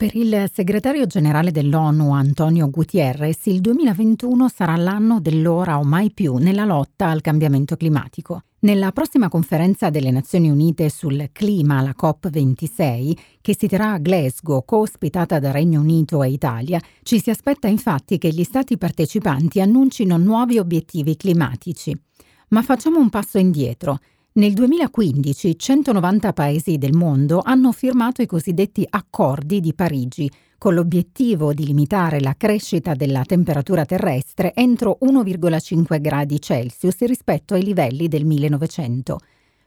Per il segretario generale dell'ONU Antonio Gutierrez, il 2021 sarà l'anno dell'ora o mai più nella lotta al cambiamento climatico. Nella prossima conferenza delle Nazioni Unite sul clima, la COP26, che si terrà a Glasgow, co-ospitata da Regno Unito e Italia, ci si aspetta infatti che gli Stati partecipanti annuncino nuovi obiettivi climatici. Ma facciamo un passo indietro. Nel 2015 190 paesi del mondo hanno firmato i cosiddetti accordi di Parigi, con l'obiettivo di limitare la crescita della temperatura terrestre entro 1,5 gradi Celsius rispetto ai livelli del 1900.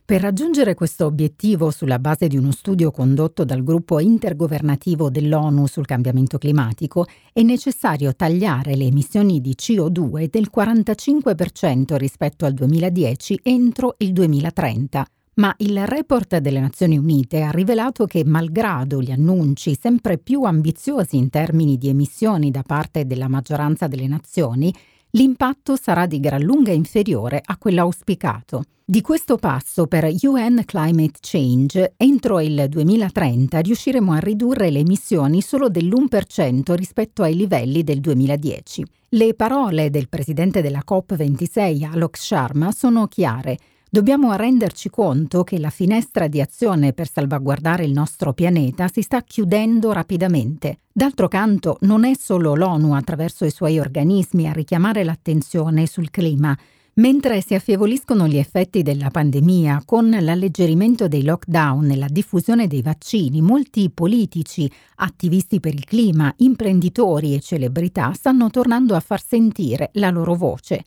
Per raggiungere questo obiettivo sulla base di uno studio condotto dal gruppo intergovernativo dell'ONU sul cambiamento climatico è necessario tagliare le emissioni di CO2 del 45% rispetto al 2010 entro il 2030. Ma il report delle Nazioni Unite ha rivelato che, malgrado gli annunci sempre più ambiziosi in termini di emissioni da parte della maggioranza delle nazioni, l'impatto sarà di gran lunga inferiore a quello auspicato. Di questo passo per UN Climate Change, entro il 2030 riusciremo a ridurre le emissioni solo dell'1% rispetto ai livelli del 2010. Le parole del presidente della COP26, Alok Sharma, sono chiare. Dobbiamo renderci conto che la finestra di azione per salvaguardare il nostro pianeta si sta chiudendo rapidamente. D'altro canto, non è solo l'ONU attraverso i suoi organismi a richiamare l'attenzione sul clima. Mentre si affievoliscono gli effetti della pandemia con l'alleggerimento dei lockdown e la diffusione dei vaccini, molti politici, attivisti per il clima, imprenditori e celebrità stanno tornando a far sentire la loro voce.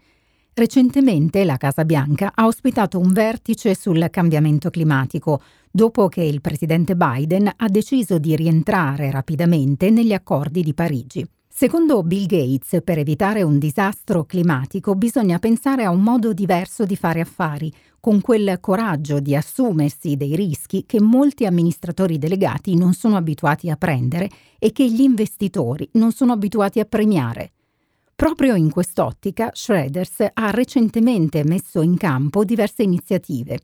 Recentemente la Casa Bianca ha ospitato un vertice sul cambiamento climatico, dopo che il presidente Biden ha deciso di rientrare rapidamente negli accordi di Parigi. Secondo Bill Gates, per evitare un disastro climatico bisogna pensare a un modo diverso di fare affari, con quel coraggio di assumersi dei rischi che molti amministratori delegati non sono abituati a prendere e che gli investitori non sono abituati a premiare. Proprio in quest'ottica, Schroeders ha recentemente messo in campo diverse iniziative.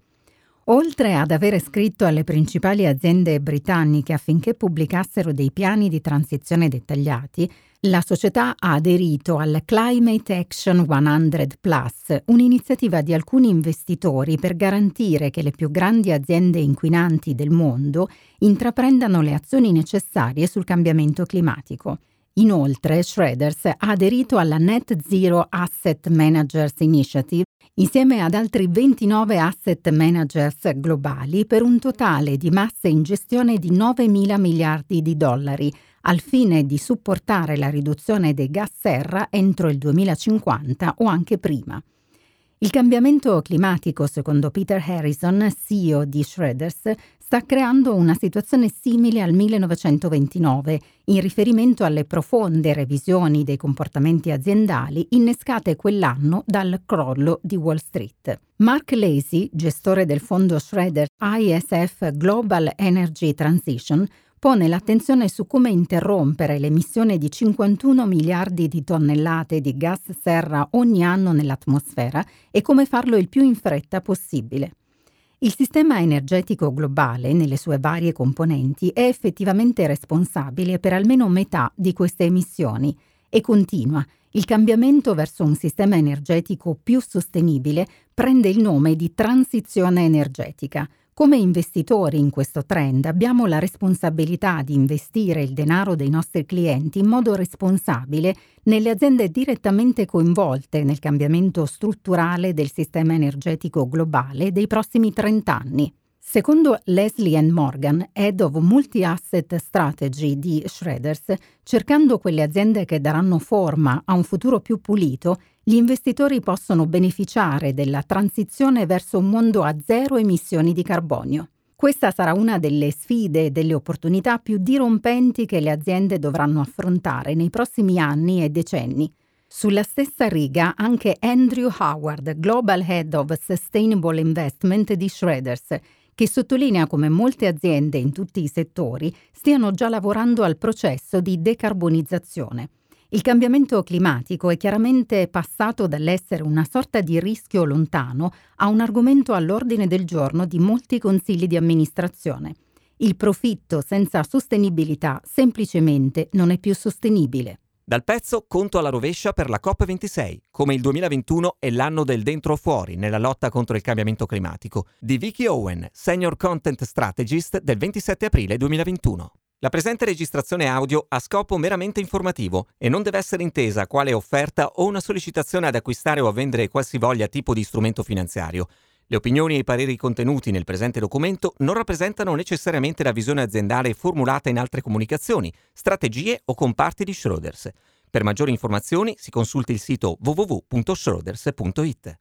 Oltre ad avere scritto alle principali aziende britanniche affinché pubblicassero dei piani di transizione dettagliati, la società ha aderito al Climate Action 100 Plus, un'iniziativa di alcuni investitori per garantire che le più grandi aziende inquinanti del mondo intraprendano le azioni necessarie sul cambiamento climatico. Inoltre, Shredders ha aderito alla Net Zero Asset Managers Initiative insieme ad altri 29 asset managers globali per un totale di masse in gestione di 9 mila miliardi di dollari, al fine di supportare la riduzione dei gas serra entro il 2050 o anche prima. Il cambiamento climatico, secondo Peter Harrison, CEO di Shredders, sta creando una situazione simile al 1929 in riferimento alle profonde revisioni dei comportamenti aziendali innescate quell'anno dal crollo di Wall Street. Mark Lacey, gestore del fondo Schroeder ISF Global Energy Transition, pone l'attenzione su come interrompere l'emissione di 51 miliardi di tonnellate di gas serra ogni anno nell'atmosfera e come farlo il più in fretta possibile. Il sistema energetico globale, nelle sue varie componenti, è effettivamente responsabile per almeno metà di queste emissioni e continua. Il cambiamento verso un sistema energetico più sostenibile prende il nome di transizione energetica. Come investitori in questo trend abbiamo la responsabilità di investire il denaro dei nostri clienti in modo responsabile nelle aziende direttamente coinvolte nel cambiamento strutturale del sistema energetico globale dei prossimi 30 anni. Secondo Leslie Morgan, Head of Multi-Asset Strategy di Shredders, cercando quelle aziende che daranno forma a un futuro più pulito, gli investitori possono beneficiare della transizione verso un mondo a zero emissioni di carbonio. Questa sarà una delle sfide e delle opportunità più dirompenti che le aziende dovranno affrontare nei prossimi anni e decenni. Sulla stessa riga anche Andrew Howard, Global Head of Sustainable Investment di Shredders, che sottolinea come molte aziende in tutti i settori stiano già lavorando al processo di decarbonizzazione. Il cambiamento climatico è chiaramente passato dall'essere una sorta di rischio lontano a un argomento all'ordine del giorno di molti consigli di amministrazione. Il profitto senza sostenibilità semplicemente non è più sostenibile. Dal pezzo Conto alla rovescia per la COP26, come il 2021 è l'anno del dentro fuori nella lotta contro il cambiamento climatico, di Vicky Owen, Senior Content Strategist del 27 aprile 2021. La presente registrazione audio ha scopo meramente informativo e non deve essere intesa quale offerta o una sollecitazione ad acquistare o a vendere qualsivoglia tipo di strumento finanziario. Le opinioni e i pareri contenuti nel presente documento non rappresentano necessariamente la visione aziendale formulata in altre comunicazioni, strategie o comparti di Schroders. Per maggiori informazioni si consulti il sito www.schroders.it.